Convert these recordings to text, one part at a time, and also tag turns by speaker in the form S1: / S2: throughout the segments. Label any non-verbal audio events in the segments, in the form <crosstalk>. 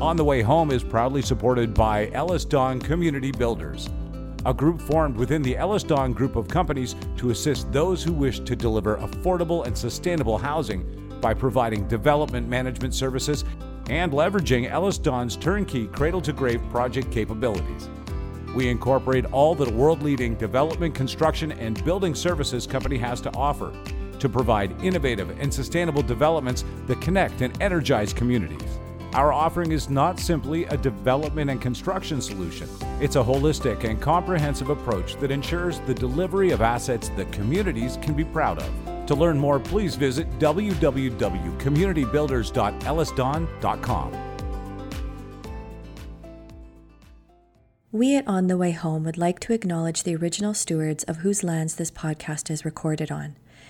S1: On the Way Home is proudly supported by EllisDon Community Builders, a group formed within the EllisDon group of companies to assist those who wish to deliver affordable and sustainable housing by providing development management services and leveraging EllisDon's turnkey cradle to grave project capabilities. We incorporate all that a world leading development, construction, and building services company has to offer to provide innovative and sustainable developments that connect and energize communities. Our offering is not simply a development and construction solution. It's a holistic and comprehensive approach that ensures the delivery of assets that communities can be proud of. To learn more, please visit www.communitybuilders.ellisdon.com.
S2: We at On the Way Home would like to acknowledge the original stewards of whose lands this podcast is recorded on.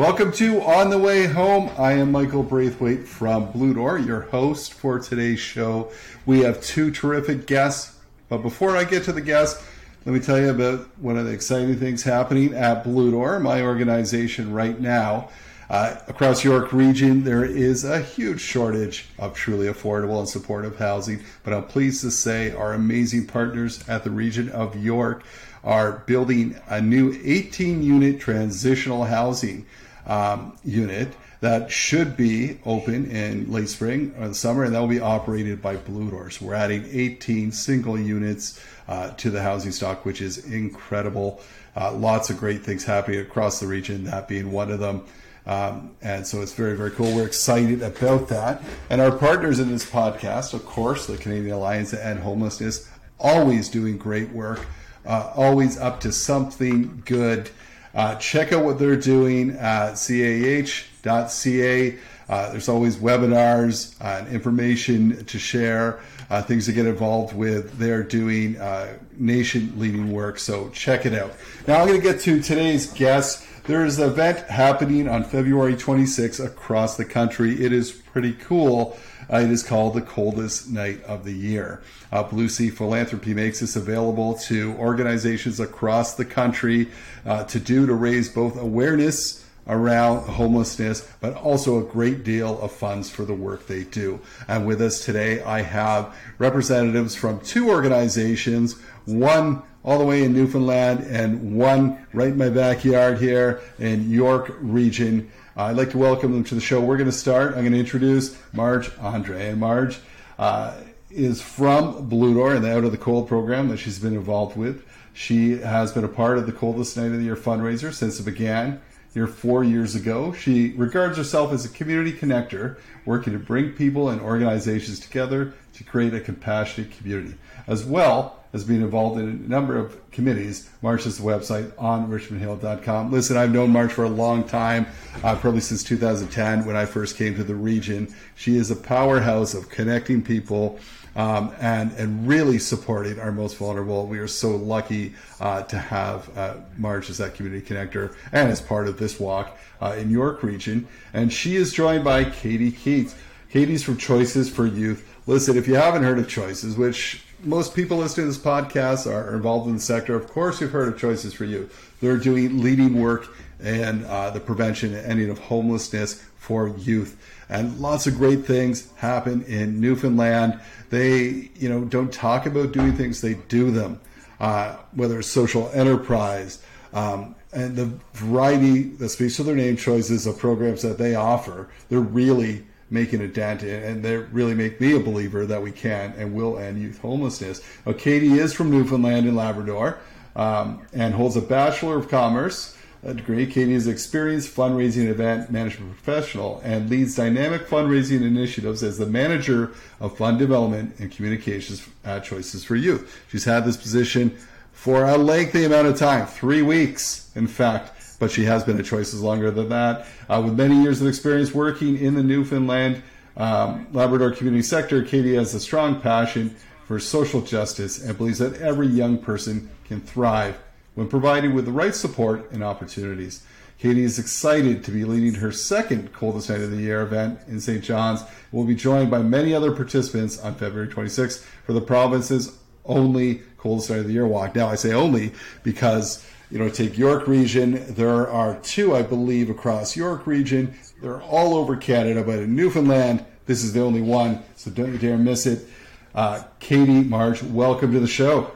S3: Welcome to On the Way Home. I am Michael Braithwaite from Blue Door, your host for today's show. We have two terrific guests, but before I get to the guests, let me tell you about one of the exciting things happening at Blue Door, my organization right now. Uh, across York Region, there is a huge shortage of truly affordable and supportive housing, but I'm pleased to say our amazing partners at the region of York are building a new 18 unit transitional housing um, unit that should be open in late spring or the summer, and that will be operated by Blue Doors. We're adding 18 single units uh, to the housing stock, which is incredible. Uh, lots of great things happening across the region, that being one of them. Um, and so it's very, very cool. We're excited about that. And our partners in this podcast, of course, the Canadian Alliance to End Homelessness, always doing great work, uh, always up to something good. Uh, check out what they're doing at caeh.ca. Uh, there's always webinars and information to share, uh, things to get involved with. They're doing uh, nation leading work, so check it out. Now I'm going to get to today's guest. There is an event happening on February 26 across the country. It is pretty cool. Uh, it is called the coldest night of the year. Uh, Blue Sea Philanthropy makes this available to organizations across the country uh, to do to raise both awareness around homelessness, but also a great deal of funds for the work they do. And with us today, I have representatives from two organizations, one all the way in Newfoundland and one right in my backyard here in York region. I'd like to welcome them to the show. We're going to start. I'm going to introduce Marj Andre. And Marj uh, is from Blue Door and the Out of the Cold program that she's been involved with. She has been a part of the Coldest Night of the Year fundraiser since it began here four years ago. She regards herself as a community connector, working to bring people and organizations together to create a compassionate community. As well, has been involved in a number of committees. The website on richmondhill.com. Listen, I've known Marj for a long time, uh, probably since 2010 when I first came to the region. She is a powerhouse of connecting people um, and and really supporting our most vulnerable. We are so lucky uh, to have uh, as that community connector and as part of this walk uh, in York region. And she is joined by Katie Keats. Katie's from Choices for Youth. Listen, if you haven't heard of Choices, which most people listening to this podcast are involved in the sector. Of course, you've heard of Choices for Youth. They're doing leading work in uh, the prevention and ending of homelessness for youth. And lots of great things happen in Newfoundland. They, you know, don't talk about doing things; they do them. Uh, whether it's social enterprise um, and the variety that speaks to their name choices of programs that they offer, they're really making a dent and they really make me a believer that we can and will end youth homelessness. Now, Katie is from Newfoundland and Labrador um, and holds a Bachelor of Commerce degree. Katie is an experienced fundraising event management professional and leads dynamic fundraising initiatives as the manager of fund development and communications at Choices for Youth. She's had this position for a lengthy amount of time, three weeks, in fact but she has been at Choices longer than that. Uh, with many years of experience working in the Newfoundland um, Labrador community sector, Katie has a strong passion for social justice and believes that every young person can thrive when provided with the right support and opportunities. Katie is excited to be leading her second coldest night of the year event in St. John's. We'll be joined by many other participants on February 26th for the province's only coldest night of the year walk. Now I say only because you know take York region. There are two, I believe, across York region. They're all over Canada, but in Newfoundland, this is the only one. So don't you dare miss it. Uh, Katie Marj, welcome to the show.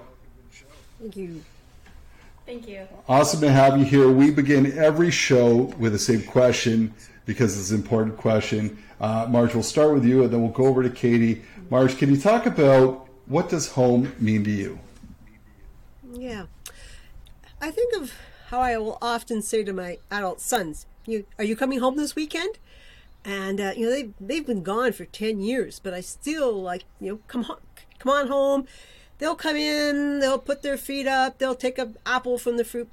S4: Thank you.
S5: Thank you.
S3: Awesome to have you here. We begin every show with the same question because it's an important question. Uh, Marj, we'll start with you and then we'll go over to Katie. Marj, can you talk about what does home mean to you?
S4: Yeah. I think of how I will often say to my adult sons, "You are you coming home this weekend?" And uh, you know they they've been gone for ten years, but I still like you know come home, come on home. They'll come in, they'll put their feet up, they'll take an apple from the fruit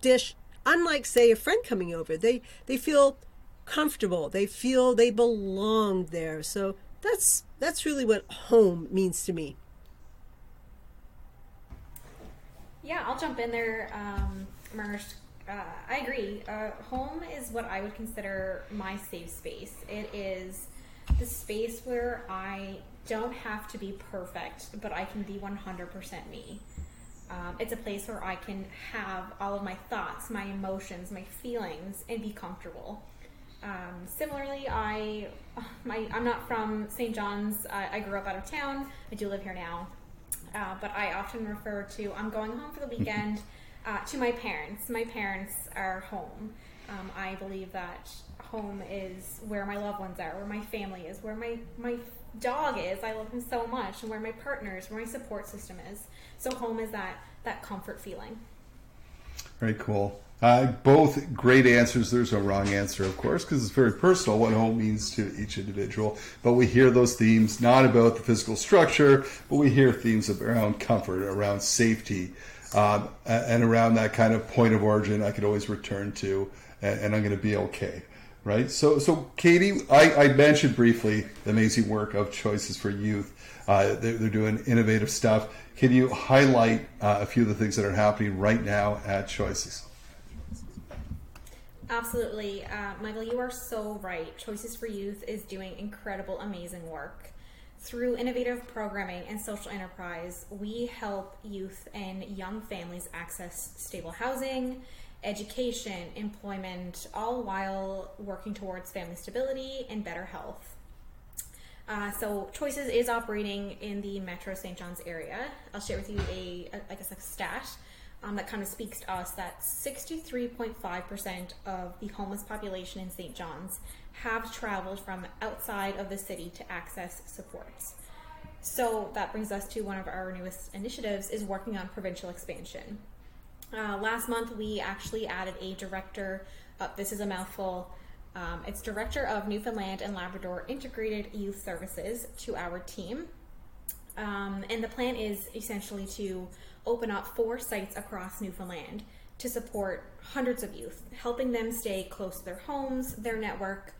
S4: dish. Unlike say a friend coming over, they they feel comfortable. They feel they belong there. So that's that's really what home means to me.
S5: Yeah, I'll jump in there, um. Uh, I agree. Uh, home is what I would consider my safe space. It is the space where I don't have to be perfect, but I can be 100% me. Um, it's a place where I can have all of my thoughts, my emotions, my feelings, and be comfortable. Um, similarly, I, <laughs> my, I'm not from St. John's. I, I grew up out of town. I do live here now. Uh, but I often refer to I'm going home for the weekend uh, to my parents. My parents are home. Um, I believe that home is where my loved ones are, where my family is, where my, my dog is. I love him so much, and where my partner is, where my support system is. So home is that that comfort feeling.
S3: Very cool. Uh, both great answers. There's no wrong answer, of course, because it's very personal what home means to each individual. But we hear those themes not about the physical structure, but we hear themes around comfort, around safety, um, and around that kind of point of origin I could always return to, and, and I'm going to be okay. Right. So, so Katie, I, I, mentioned briefly the amazing work of Choices for Youth. Uh, they're, they're, doing innovative stuff. Can you highlight uh, a few of the things that are happening right now at Choices?
S5: Absolutely. Uh, Michael, you are so right. Choices for Youth is doing incredible, amazing work. Through innovative programming and social enterprise, we help youth and young families access stable housing, education, employment, all while working towards family stability and better health. Uh, so Choices is operating in the Metro St. John's area. I'll share with you a, a I guess, a stat um, that kind of speaks to us that 63.5% of the homeless population in St. John's have traveled from outside of the city to access supports. So that brings us to one of our newest initiatives is working on provincial expansion. Uh, last month we actually added a director. Uh, this is a mouthful. Um, it's director of Newfoundland and Labrador Integrated Youth Services to our team. Um, and the plan is essentially to open up four sites across Newfoundland to support hundreds of youth, helping them stay close to their homes, their network,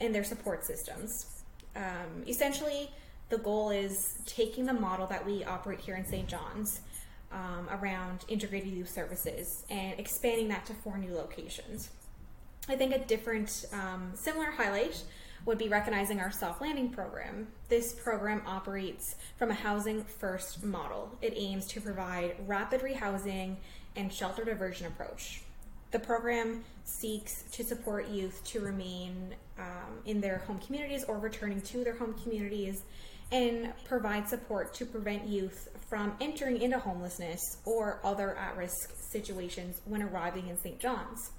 S5: and their support systems. Um, essentially, the goal is taking the model that we operate here in St. John's um, around integrated youth services and expanding that to four new locations. I think a different, um, similar highlight would be recognizing our soft landing program. This program operates from a housing first model. It aims to provide rapid rehousing and shelter diversion approach. The program seeks to support youth to remain um, in their home communities or returning to their home communities and provide support to prevent youth from entering into homelessness or other at risk situations when arriving in St. John's.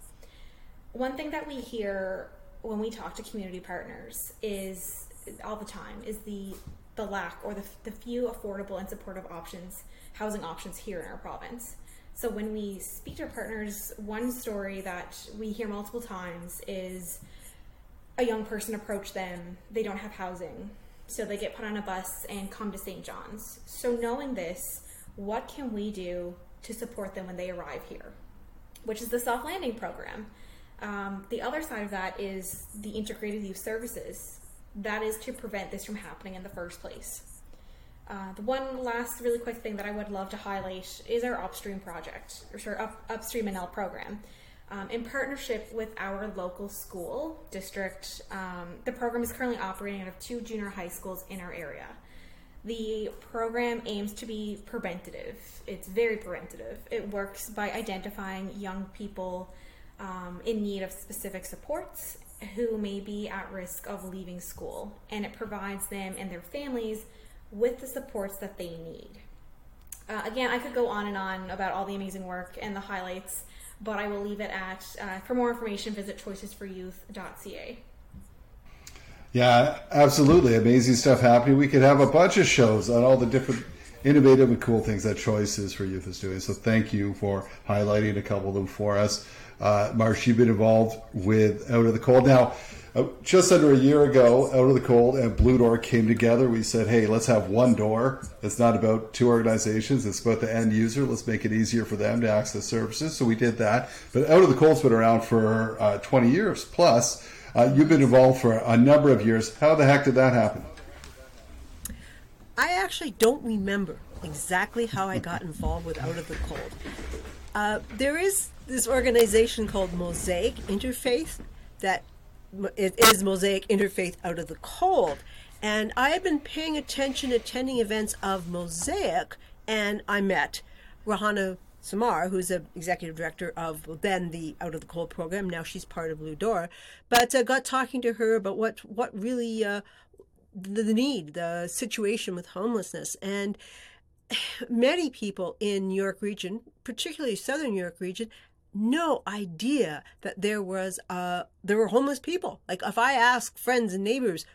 S5: One thing that we hear when we talk to community partners is all the time is the the lack or the, the few affordable and supportive options housing options here in our province. So when we speak to our partners one story that we hear multiple times is a young person approach them they don't have housing. So they get put on a bus and come to st john's. So knowing this what can we do to support them when they arrive here? Which is the soft landing program. Um, the other side of that is the integrated youth services. That is to prevent this from happening in the first place. Uh, the one last really quick thing that I would love to highlight is our upstream project, or sorry, up, upstream NL program. Um, in partnership with our local school district, um, the program is currently operating out of two junior high schools in our area. The program aims to be preventative. It's very preventative. It works by identifying young people um, in need of specific supports who may be at risk of leaving school, and it provides them and their families with the supports that they need. Uh, again, I could go on and on about all the amazing work and the highlights, but I will leave it at uh, for more information, visit choicesforyouth.ca.
S3: Yeah, absolutely. Amazing stuff happening. We could have a bunch of shows on all the different innovative and cool things that Choices for Youth is doing. So thank you for highlighting a couple of them for us. Uh, Marj, you've been involved with Out of the Cold. Now, uh, just under a year ago, Out of the Cold and Blue Door came together. We said, hey, let's have one door. It's not about two organizations, it's about the end user. Let's make it easier for them to access services. So we did that. But Out of the Cold's been around for uh, 20 years plus. Uh, you've been involved for a number of years. How the heck did that happen?
S4: I actually don't remember exactly how I got involved with Out of the Cold. Uh, there is this organization called Mosaic Interfaith that it is Mosaic Interfaith Out of the Cold. And I had been paying attention, attending events of Mosaic, and I met Rehana Sumar, who's the executive director of then the Out of the Cold program. Now she's part of Blue Door, but uh, got talking to her about what what really uh, the, need, the situation with homelessness, and <sighs> many people in New York region, particularly Southern New York region, no idea that there was uh there were homeless people. Like if I ask friends and neighbors,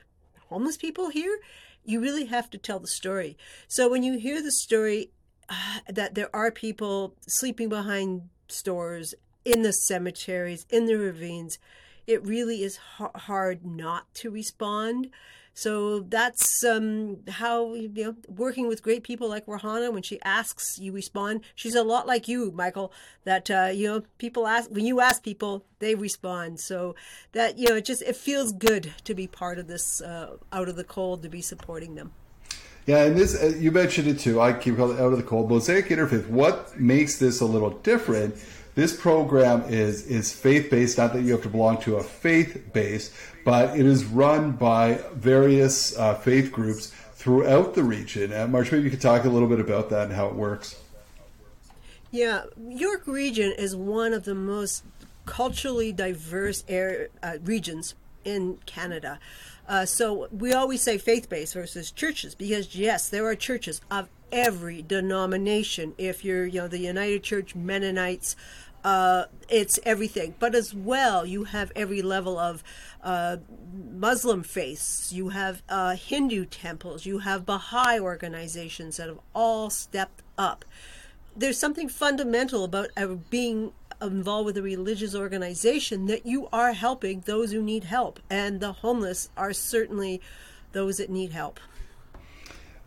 S4: homeless people here, you really have to tell the story. So when you hear the story uh, that there are people sleeping behind stores in the cemeteries, in the ravines, it really is hard not to respond. So that's um, how you know working with great people like Rehana. When she asks, you respond. She's a lot like you, Michael. That uh, you know people ask when you ask people, they respond. So that you know it just it feels good to be part of this uh, out of the cold to be supporting them.
S3: Yeah, and this uh, you mentioned it too. I keep calling it out of the cold. Mosaic Interfaith. What makes this a little different? This program is is faith based. Not that you have to belong to a faith base, but it is run by various uh, faith groups throughout the region. And Marj, maybe you could talk a little bit about that and how it works.
S4: Yeah, York region is one of the most culturally diverse air, uh, regions in Canada. Uh, so we always say faith based versus churches because yes, there are churches of every denomination. If you're, you know, the United Church Mennonites, uh, it's everything. But as well, you have every level of uh, Muslim faiths, you have uh, Hindu temples, you have Baha'i organizations that have all stepped up. There's something fundamental about uh, being involved with a religious organization that you are helping those who need help, and the homeless are certainly those that need help.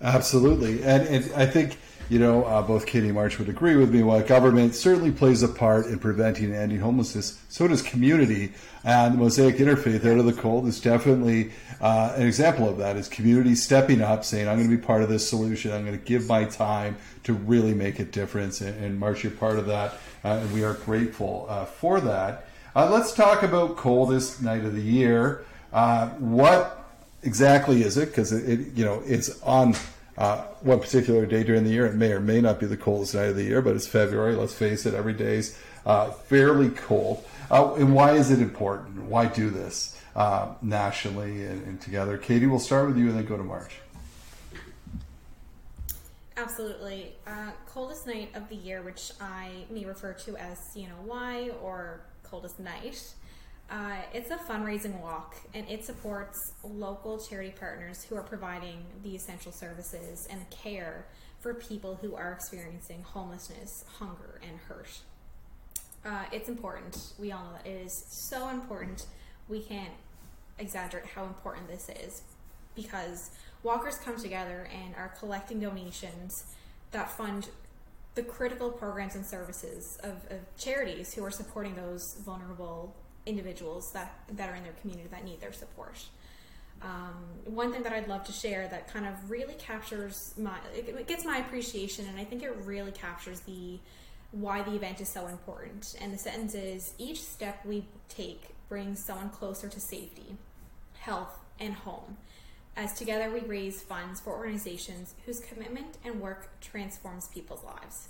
S3: Absolutely, and, and I think you know, uh, both Katie and Marj would agree with me. While government certainly plays a part in preventing and ending homelessness, so does community. And the Mosaic Interfaith Out of the Cold is definitely uh, an example of that. Is community stepping up, saying, "I'm going to be part of this solution. I'm going to give my time to really make a difference." And, and Marj, you're part of that, uh, and we are grateful uh, for that. Uh, let's talk about coldest night of the year. Uh, what exactly is it? Because it, it, you know, it's on uh, one particular day during the year. It may or may not be the coldest night of the year, but it's February. Let's face it, every day's uh, fairly cold. Uh, and why is it important? Why do this uh, nationally and, and, together? Katie, we'll start with you and then go to Marj.
S5: Absolutely. Uh, coldest night of the year, which I may refer to as CNOY or coldest night. Uh, it's a fundraising walk and it supports local charity partners who are providing the essential services and care for people who are experiencing homelessness, hunger, and hurt. Uh, it's important. We all know that it is so important. We can't exaggerate how important this is because walkers come together and are collecting donations that fund the critical programs and services of, of charities who are supporting those vulnerable individuals that, that are in their community that need their support. Um, one thing that I'd love to share that kind of really captures my, it gets my appreciation, and I think it really captures the why the event is so important. And the sentence is each step we take brings someone closer to safety, health, and home. As together we raise funds for organizations whose commitment and work transforms people's lives.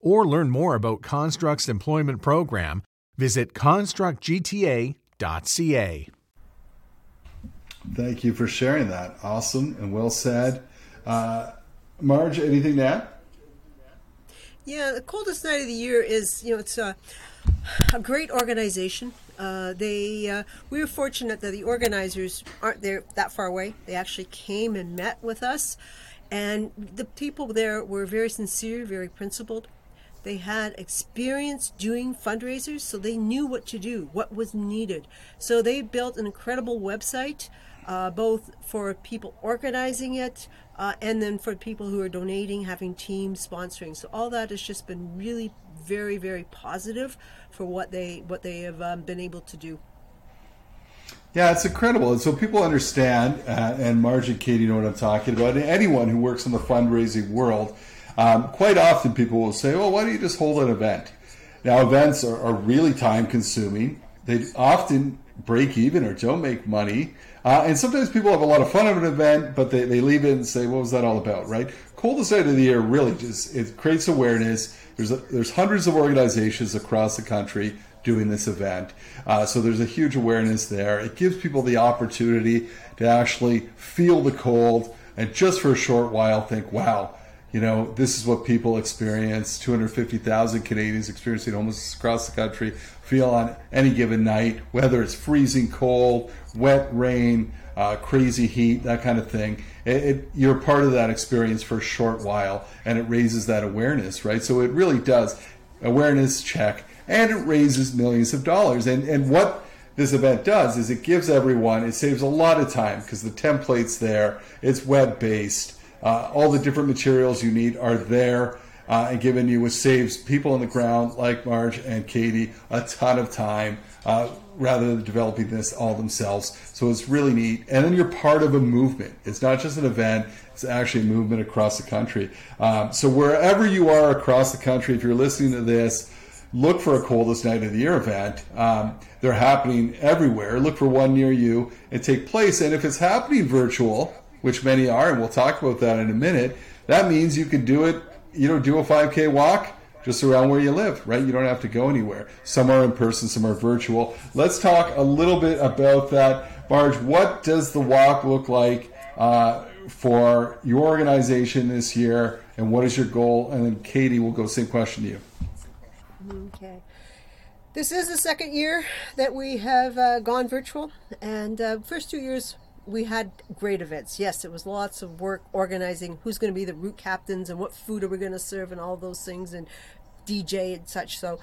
S6: or learn more about Construct's employment program, visit constructgta.ca.
S3: Thank you for sharing that. Awesome and well said. Uh, Marj, anything to add?
S4: Yeah, the coldest night of the year is, you know, it's a, a great organization. Uh, they, uh, we were fortunate that the organizers aren't there that far away. They actually came and met with us, and the people there were very sincere, very principled. They had experience doing fundraisers, so they knew what to do, what was needed. So they built an incredible website, uh, both for people organizing it, uh, and then for people who are donating, having teams sponsoring. So all that has just been really very, very positive for what they what they have um, been able to do.
S3: Yeah, it's incredible. And so people understand, uh, and Margie, Katie know what I'm talking about. And anyone who works in the fundraising world, um, quite often people will say, well, why don't you just hold an event? Now, events are, are really time consuming. They often break even or don't make money. Uh, and sometimes people have a lot of fun at an event, but they, they leave it and say, what was that all about, right? Coldest night of the year really just, it creates awareness. There's, a, there's hundreds of organizations across the country doing this event. Uh, so there's a huge awareness there. It gives people the opportunity to actually feel the cold and just for a short while think, wow, you know, this is what people experience. 250,000 Canadians experiencing homelessness across the country feel on any given night, whether it's freezing cold, wet rain, uh, crazy heat, that kind of thing. It, it, you're part of that experience for a short while, and it raises that awareness, right? So it really does awareness check, and it raises millions of dollars. And and what this event does is it gives everyone it saves a lot of time because the template's there, it's web based, uh, all the different materials you need are there uh, and given you, which saves people on the ground like Marj and Katie a ton of time uh, rather than developing this all themselves. So it's really neat. And then you're part of a movement. It's not just an event, it's actually a movement across the country. Um, so wherever you are across the country, if you're listening to this, look for a coldest night of the year event. Um, they're happening everywhere. Look for one near you and take place. And if it's happening virtual, which many are, and we'll talk about that in a minute, that means you can do it you know, do a 5K walk just around where you live, right? You don't have to go anywhere. Some are in person, some are virtual. Let's talk a little bit about that. Marj, what does the walk look like uh, for your organization this year, and what is your goal? And then Katie will go same question to you.
S4: Okay. This is the second year that we have uh, gone virtual, and uh, first two years we had great events. Yes, it was lots of work organizing who's going to be the route captains and what food are we going to serve and all those things and DJ and such. So,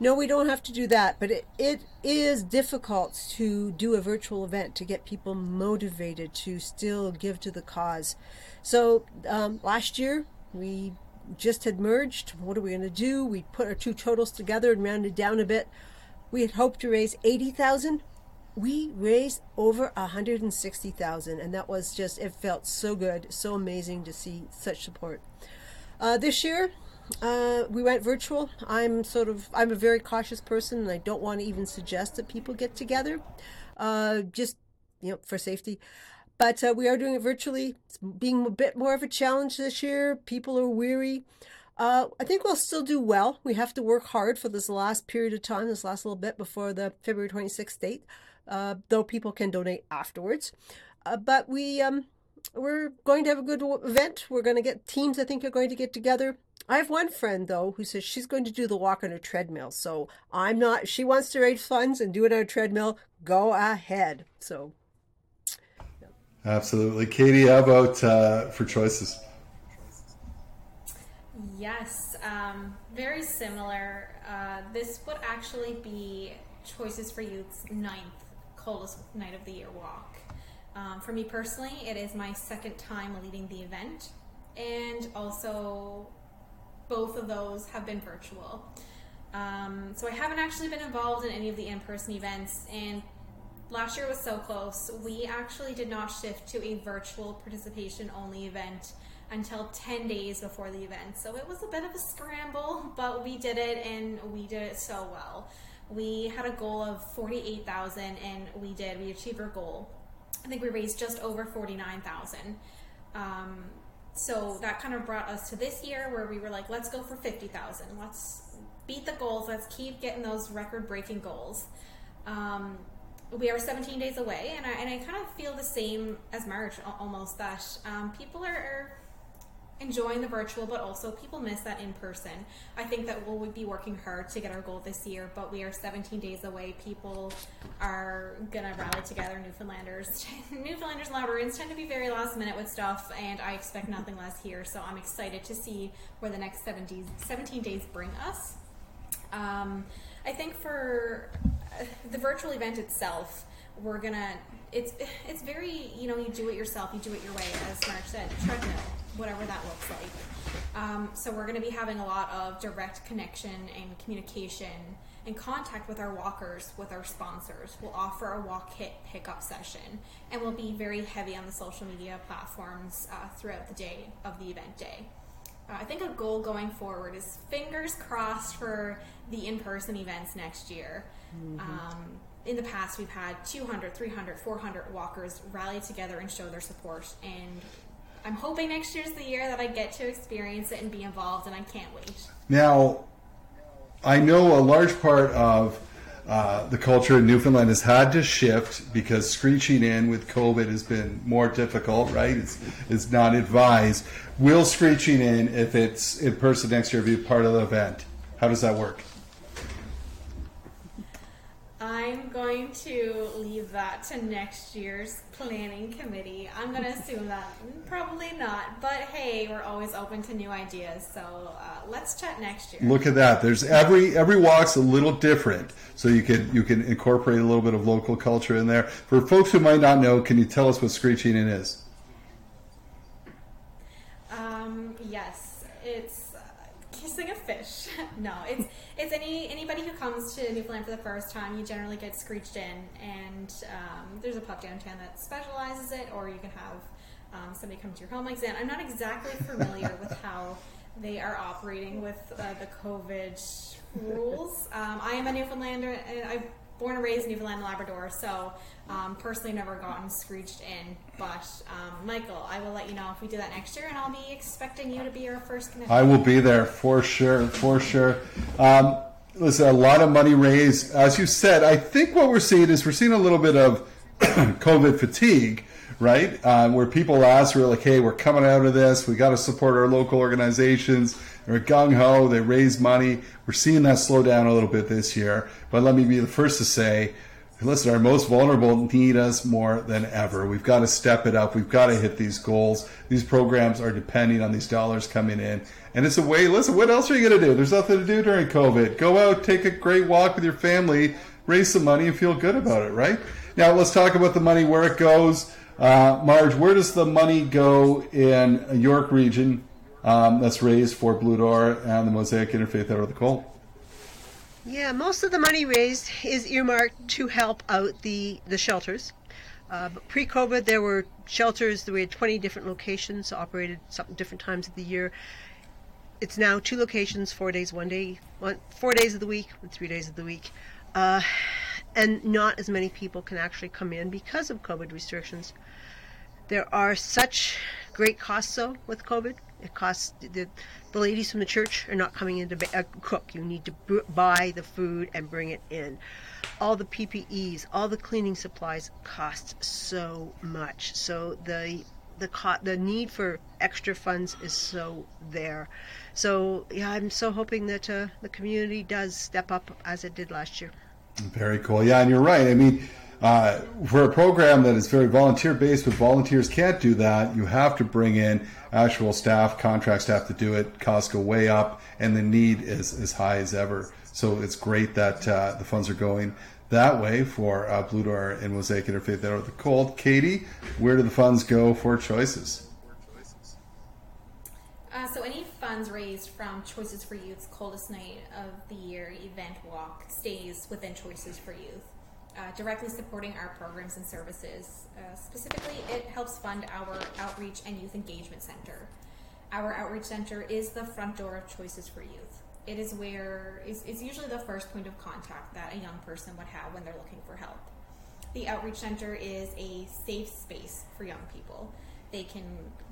S4: no, we don't have to do that, but it, it is difficult to do a virtual event to get people motivated to still give to the cause. So, um, last year we just had merged. What are we going to do? We put our two totals together and rounded down a bit. We had hoped to raise 80,000 we raised over 160,000 and that was just it felt so good so amazing to see such support. Uh, this year uh, we went virtual. I'm sort of i'm a very cautious person and i don't want to even suggest that people get together uh, just you know for safety. But uh, we are doing it virtually. It's being a bit more of a challenge this year. People are weary. Uh, I think we'll still do well. We have to work hard for this last period of time, this last little bit before the February 26th date uh, though people can donate afterwards. Uh, but we um, we're going to have a good event. We're going to get teams, I think, are going to get together. I have one friend, though, who says she's going to do the walk on a treadmill. So I'm not, she wants to raise funds and do it on a treadmill. Go ahead. So.
S3: Absolutely. Katie, how about uh, for choices?
S5: Yes, um, very similar. Uh, this would actually be Choices for Youth's ninth coldest night of the year walk. Um, for me personally, it is my second time leading the event, and also both of those have been virtual. Um, so I haven't actually been involved in any of the in person events, and last year was so close. We actually did not shift to a virtual participation only event until 10 days before the event. So it was a bit of a scramble, but we did it and we did it so well. We had a goal of 48,000 and we did. We achieved our goal. I think we raised just over 49,000. Um, so that kind of brought us to this year where we were like, let's go for 50,000. Let's beat the goals. Let's keep getting those record breaking goals. Um, we are 17 days away, and I, and I kind of feel the same as Marj almost that um, people are, are enjoying the virtual, but also people miss that in person. I think that we'll be working hard to get our goal this year, but we are 17 days away. People are gonna rally together. Newfoundlanders, <laughs> Newfoundlanders, and Labradorians tend to be very last minute with stuff, and I expect nothing less here. So I'm excited to see where the next 17, 17 days bring us. Um, I think for uh, the virtual event itself, we're gonna. It's it's very you know you do it yourself, you do it your way, as Mark said, treadmill whatever that looks like. Um, so we're going to be having a lot of direct connection and communication and contact with our walkers, with our sponsors. We'll offer a walk kit pickup session, and we'll be very heavy on the social media platforms uh, throughout the day of the event day. Uh, I think a goal going forward is fingers crossed for the in-person events next year. Mm-hmm. Um, in the past, we've had 200, 300, 400 walkers rally together and show their support, and I'm hoping next year's the year that I get to experience it and be involved, and I can't wait.
S3: Now, I know a large part of uh, the culture in Newfoundland has had to shift because screeching in with COVID has been more difficult, right? It's, it's not advised. Will screeching in, if it's in person next year, be part of the event? How does that work?
S5: I'm going to leave that to next year's planning committee. I'm going <laughs> to assume that probably not, but hey, we're always open to new ideas. So uh, let's chat next year.
S3: Look at that. There's every every walk's a little different, so you can you can incorporate a little bit of local culture in there. For folks who might not know, can you tell us what screeching in is?
S5: Um, yes, it's uh, kissing a fish. <laughs> no, it's it's any anybody who comes to Newfoundland for the first time, you generally get screeched in, and um, there's a pub downtown that specializes it, or you can have um, somebody come to your home like that. I'm not exactly familiar with how they are operating with uh, the COVID rules. Um, I am a Newfoundlander, and I've born and raised Newfoundland and Labrador, so um, personally never gotten screeched in. But um, Michael, I will let you know if we do that next year, and I'll be expecting you to be our first connection.
S3: I will be there for sure, for sure. Um, listen, a lot of money raised, as you said. I think what we're seeing is we're seeing a little bit of <clears throat> COVID fatigue right? Um, where people ask, we're like, hey, we're coming out of this. We got to support our local organizations. They're gung ho. They raise money. We're seeing that slow down a little bit this year. But let me be the first to say, listen, our most vulnerable need us more than ever. We've got to step it up. We've got to hit these goals. These programs are depending on these dollars coming in. And it's a way, listen, what else are you going to do? There's nothing to do during COVID. Go out, take a great walk with your family, raise some money, and feel good about it, right? Now, let's talk about the money, where it goes. Uh, Marj, where does the money go in York region um, that's raised for Blue Door and the Mosaic Interfaith Out of the Cold?
S4: Yeah, most of the money raised is earmarked to help out the, the shelters. Uh, Pre COVID, there were shelters, we had 20 different locations, operated some different times of the year. It's now two locations, four days, one day, one, four days of the week, three days of the week. Uh, and not as many people can actually come in because of COVID restrictions. There are such great costs though with COVID. It costs the, the ladies from the church are not coming in to uh, cook. You need to b- buy the food and bring it in. All the PPEs, all the cleaning supplies cost so much. So the the co- the need for extra funds is so there. So yeah, I'm so hoping that uh, the community does step up as it did last year.
S3: Very cool. Yeah, and you're right. I mean, uh, for a program that is very volunteer based, but volunteers can't do that, you have to bring in actual staff, contract staff to do it. Costs go way up, and the need is as high as ever. So it's great that uh, the funds are going that way for uh, Blue Door and Mosaic Interfaith Out of the Cold. Katie, where do the funds go for choices?
S5: Uh, so any funds raised from Choices for Youth's coldest night of the year event walk stays within Choices for Youth, uh, directly supporting our programs and services. Uh, specifically, it helps fund our outreach and youth engagement center. Our outreach center is the front door of Choices for Youth. It is where is it's usually the first point of contact that a young person would have when they're looking for help. The outreach center is a safe space for young people they can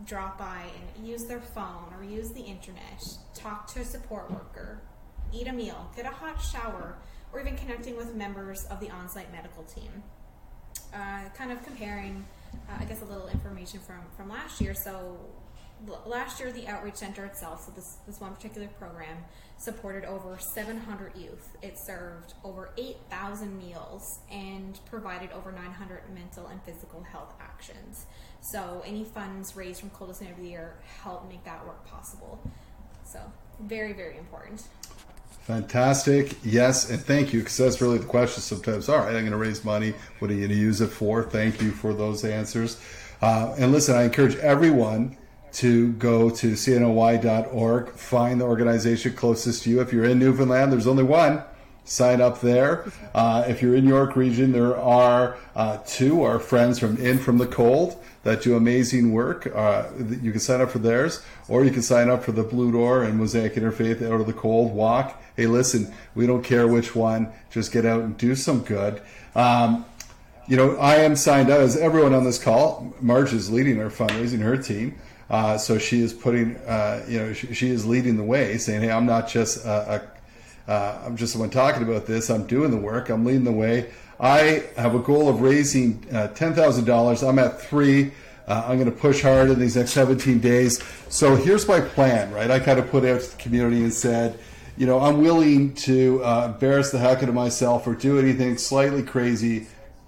S5: drop by and use their phone or use the internet, talk to a support worker, eat a meal, get a hot shower, or even connecting with members of the on site medical team. Uh, kind of comparing, uh, I guess, a little information from, from last year. So, last year, the Outreach Center itself, so this, this one particular program, supported over 700 youth. It served over 8,000 meals and provided over 900 mental and physical health actions. So any funds raised from Coldest Night of the Year help make that work possible. So very, very important.
S3: Fantastic. Yes, and thank you, because that's really the question sometimes. All right, I'm going to raise money. What are you going to use it for? Thank you for those answers. Uh, and listen, I encourage everyone to go to cnoy.org, find the organization closest to you. If you're in Newfoundland, there's only one sign up there. Uh, if you're in York Region, there are uh, two our friends from In From the Cold that do amazing work. Uh, you can sign up for theirs, or you can sign up for the Blue Door and Mosaic Interfaith Out of the Cold Walk. Hey, listen, we don't care which one, just get out and do some good. Um, you know, I am signed up as everyone on this call. Marj is leading our fundraising, her team. Uh, so she is putting, uh, you know, she, she, is leading the way, saying, "Hey, I'm not just a, a uh, I'm just the one talking about this. I'm doing the work. I'm leading the way. I have a goal of raising uh, $10,000. I'm at three. Uh, I'm going to push hard in these next 17 days. So here's my plan, right? I kind of put out to the community and said, you know, I'm willing to uh, embarrass the heck out of myself or do anything slightly crazy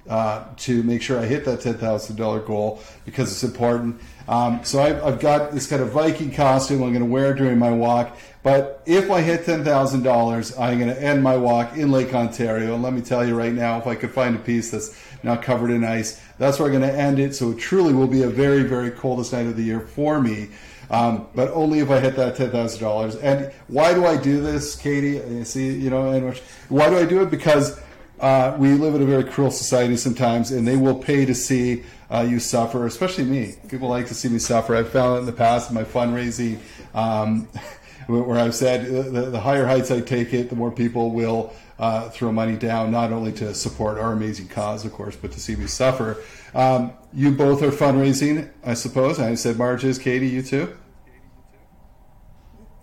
S3: uh, to make sure I hit that $10,000 goal because it's important. Um, so I've, I've, got this kind of Viking costume I'm going to wear during my walk. But if I hit $10,000, I'm going to end my walk in Lake Ontario. And let me tell you right now, if I could find a piece that's not covered in ice, that's where I'm going to end it. So it truly will be a very, very coldest night of the year for me. Um, but only if I hit that ten thousand dollars. And why do I do this, Katie? You see, you know, and why do I do it? Because uh, we live in a very cruel society sometimes, and they will pay to see uh, you suffer, especially me. People like to see me suffer. I've found it in the past in my fundraising. Um, <laughs> where I've said the, the, higher heights I take it, the more people will uh, throw money down, not only to support our amazing cause, of course, but to see me suffer. Um, you both are fundraising, I suppose. I said Marj is, Katie, you too?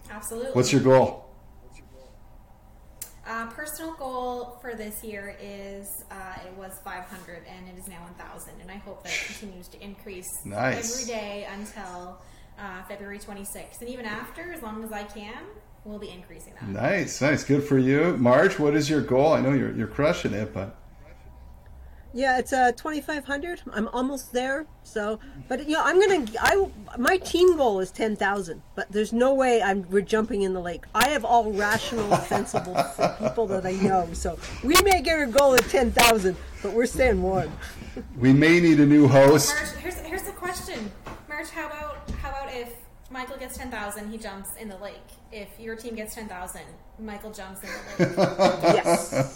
S5: Absolutely.
S3: What's your goal?
S5: Uh, personal goal for this year is uh, it was 500 and it is now 1,000, and I hope that continues to increase
S3: nice.
S5: every day until uh, February 26th. And even after, as long as I can, we'll be increasing that.
S3: Nice, nice. Good for you. Marj, what is your goal? I know you're, you're crushing it, but.
S4: Yeah, it's uh, 2,500. I'm almost there. So, but you know, I'm gonna. I my team goal is 10,000, but there's no way I'm we're jumping in the lake. I have all rational, <laughs> sensible people that I know. So we may get a goal at 10,000, but we're staying warm.
S3: We may need a new host.
S5: Marj, here's here's the question, Marj. How about how about if Michael gets 10,000, he jumps in the lake. If your team gets 10,000, Michael jumps in the lake. <laughs>
S4: yes.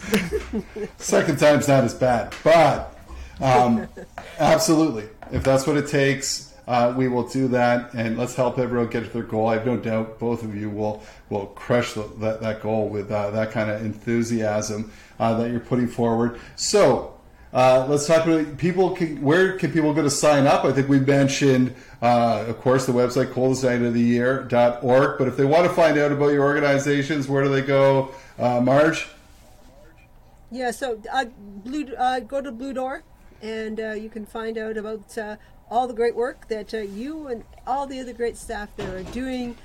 S3: Second time's not as bad, but um, <laughs> absolutely. If that's what it takes, uh, we will do that, and let's help everyone get to their goal. I have no doubt both of you will will crush the, that that goal with uh, that kind of enthusiasm uh, that you're putting forward. So uh, let's talk about people. Can, where can people go to sign up? I think we mentioned, uh, of course, the website coldestnightoftheyear.org. But if they want to find out about your organizations, where do they go? Uh, Marj?
S4: Yeah, so uh, blue, uh, go to Blue Door and uh, you can find out about all the great work that you and all the other great staff there are doing.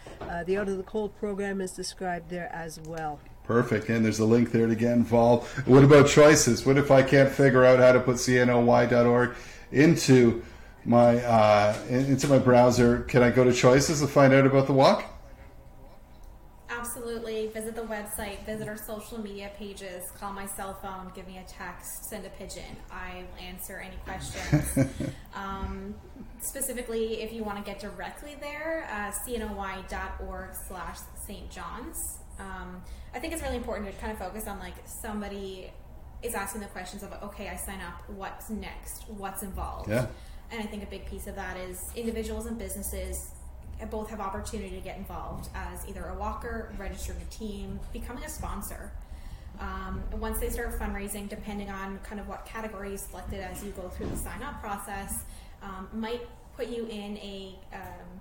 S4: The Out of the Cold program is described there as well.
S3: Perfect. And there's a link there to get involved. What about choices? What if I can't figure out how to put cnoy.org into my uh, into my browser? Can I go to choices to find out about the walk?
S5: Absolutely. Visit the website, visit our social media pages, call my cell phone, give me a text, send a pigeon. I will answer any questions. <laughs> um, specifically, if you want to get directly there, uh, cnoy.org slash St. John's. Um, I think it's really important to kind of focus on like somebody is asking the questions of, okay, I sign up, what's next? What's involved?
S3: Yeah.
S5: And I think a big piece of that is individuals and businesses both have opportunity to get involved as either a walker, registering a team, becoming a sponsor. Um, once they start fundraising, depending on kind of what category is selected as you go through the sign up process, um, might put you in a um,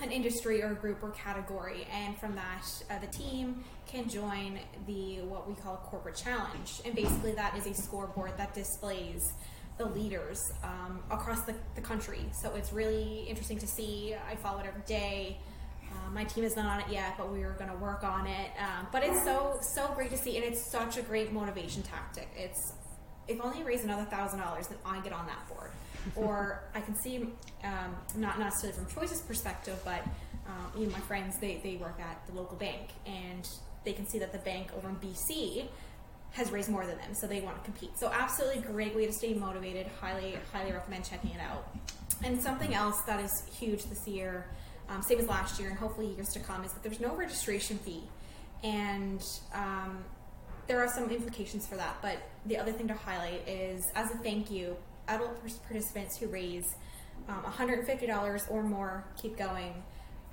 S5: an industry or group or category, and from that, uh, the team can join the what we call a corporate challenge, and basically that is a scoreboard that displays the leaders um, across the, the country. So it's really interesting to see. I follow it every day. Uh, my team is not on it yet, but we are going to work on it. Um, but it's so so great to see, and it's such a great motivation tactic. It's if only you raise another thousand dollars, then I get on that board, or I can see um, not necessarily from Choice's perspective, but um, you know my friends they they work at the local bank, and they can see that the bank over in BC has raised more than them, so they want to compete. So absolutely great way to stay motivated. Highly, highly recommend checking it out. And something else that is huge this year, um, same as last year, and hopefully years to come, is that there's no registration fee, and um, there are some implications for that. But the other thing to highlight is, as a thank you, adult participants who raise um, $150 or more keep going,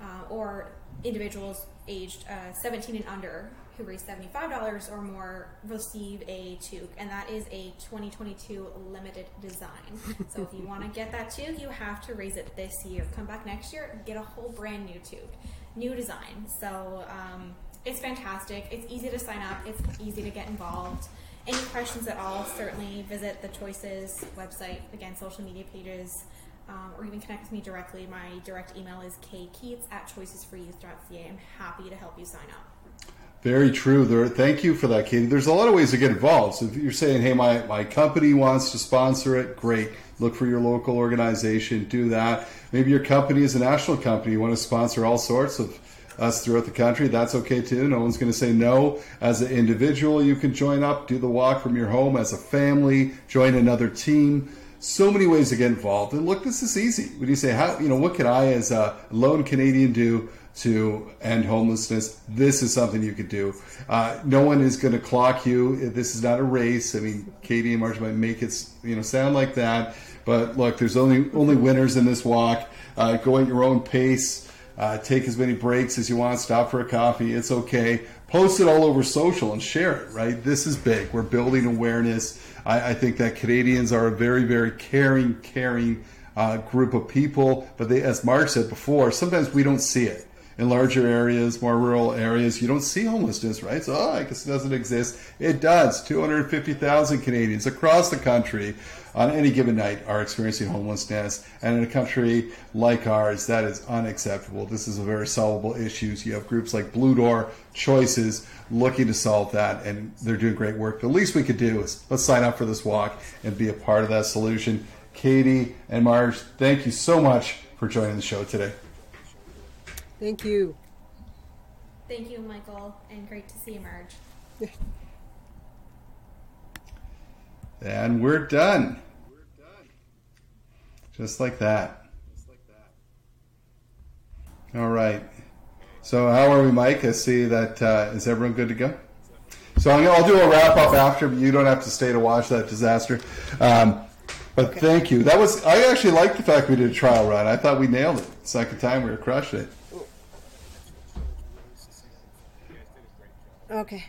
S5: uh, or individuals aged uh, 17 and under who raise $75 or more receive a toque, and that is a 2022 limited design. so if you want to get that toque, you have to raise it this year. Come back next year, get a whole brand new toque, new design. So um, it's fantastic. It's easy to sign up. It's easy to get involved. Any questions at all, certainly visit the Choices website, again, social media pages, um, or even connect with me directly. My direct email is kkeats at choicesforyouth.ca. I'm happy to help you sign up.
S3: Very true. There, thank you for that, Katie. There's a lot of ways to get involved. So if you're saying, hey, my, my company wants to sponsor it, great. Look for your local organization, do that. Maybe your company is a national company, you want to sponsor all sorts of us throughout the country. That's okay too. No one's going to say no. As an individual, you can join up, do the walk from your home. As a family, join another team. So many ways to get involved. And look, this is easy. When you say, how, you know, what can I as a lone Canadian do to end homelessness. This is something you could do. Uh, no one is going to clock you. This is not a race. I mean, Katie and Marcia might make it you know sound like that, but look, there's only only winners in this walk. Uh, go at your own pace. Uh, take as many breaks as you want. Stop for a coffee. It's okay. Post it all over social and share it. Right. This is big. We're building awareness. I, I think that Canadians are a very, very caring, caring uh, group of people. But they, as Mark said before, sometimes we don't see it in larger areas, more rural areas, you don't see homelessness, right? So, oh, I guess it doesn't exist. It does. 250,000 Canadians across the country on any given night are experiencing homelessness. And in a country like ours, that is unacceptable. This is a very solvable issue. So you have groups like Blue Door, Choices, looking to solve that, and they're doing great work. The least we could do is let's sign up for this walk and be a part of that solution. Katie and Marj, thank you so much for joining the show today.
S4: Thank you.
S5: Thank you, Michael, and great to see you, Marj. <laughs>
S3: and we're done. We're done. Just like that. All right. So how are we, Mike? I see that. Uh, is everyone good to go? So i will do a wrap up after, but you don't have to stay to watch that disaster. Um, but okay. thank you. That was. I actually liked the fact we did a trial run. I thought we nailed it. Second time we were crushing it.
S4: Okay.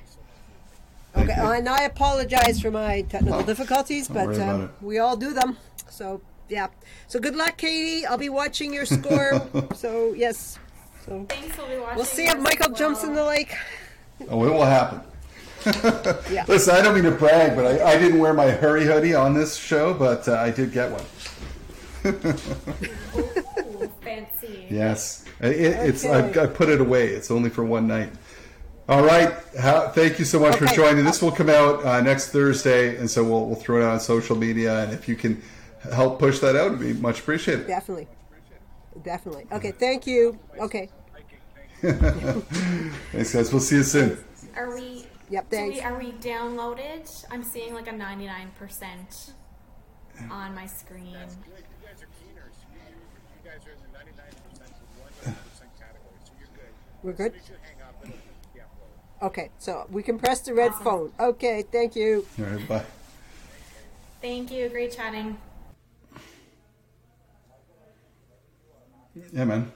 S4: Okay, and I apologize for my technical difficulties, but um, we all do them. So yeah. So good luck, Katie. I'll be watching your score. <laughs> so yes. So
S5: Thanks, we'll be watching.
S4: We'll see if Michael well. jumps in the lake.
S3: Oh, it will happen. <laughs> yeah. <laughs> Listen, I don't mean to brag, but I, I, didn't wear my hurry hoodie on this show, but uh, I did get one.
S5: Ooh, fancy.
S3: Yes, it, it's I, I put it away. It's only for one night. All right. How, thank you so much for joining. This will come out uh, next Thursday, and so we'll we'll throw it out on social media. And if you can help push that out, it'd be much appreciated.
S4: Definitely. Definitely. Okay, thank you. Okay. <laughs>
S3: Thanks, guys. We'll see you soon.
S5: Are we?
S4: Yep, thanks.
S5: we, are we downloaded? I'm seeing like a 99% on my screen.
S7: You guys are keeners. You, you guys are in the 99% to 1% category, so you're good.
S4: We're good?
S7: You should hang up and it'll be uploaded.
S4: Okay, so we can press the red
S5: Awesome.
S4: phone. Okay, thank you.
S3: All right. Bye.
S5: Thank you. Great chatting.
S3: Yeah, man.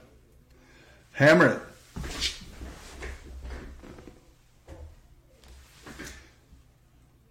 S3: Hammer it.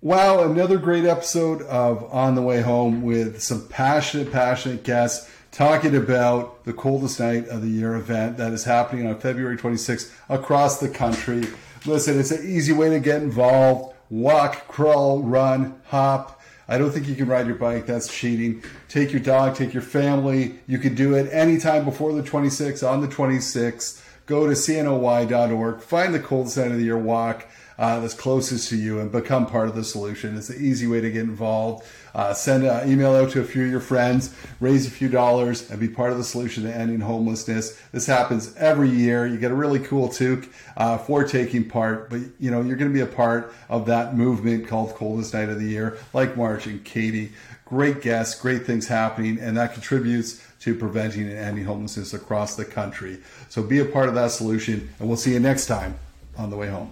S3: Wow, another great episode of On the Way Home with some passionate, passionate guests talking about the coldest night of the year event that is happening on February 26th across the country. Listen, it's an easy way to get involved. Walk, crawl, run, hop. I don't think you can ride your bike. That's cheating. Take your dog, take your family. You can do it anytime before the 26th, on the 26th. Go to cnoy.org, find the coldest night of the year walk uh, that's closest to you and become part of the solution. It's an easy way to get involved. Uh, send an email out to a few of your friends, raise a few dollars, and be part of the solution to ending homelessness. This happens every year. You get a really cool toque uh, for taking part, but you know you're going to be a part of that movement called Coldest Night of the Year, like Marj and Katie. Great guests, great things happening, and that contributes to preventing and ending homelessness across the country. So be a part of that solution, and we'll see you next time on the way home.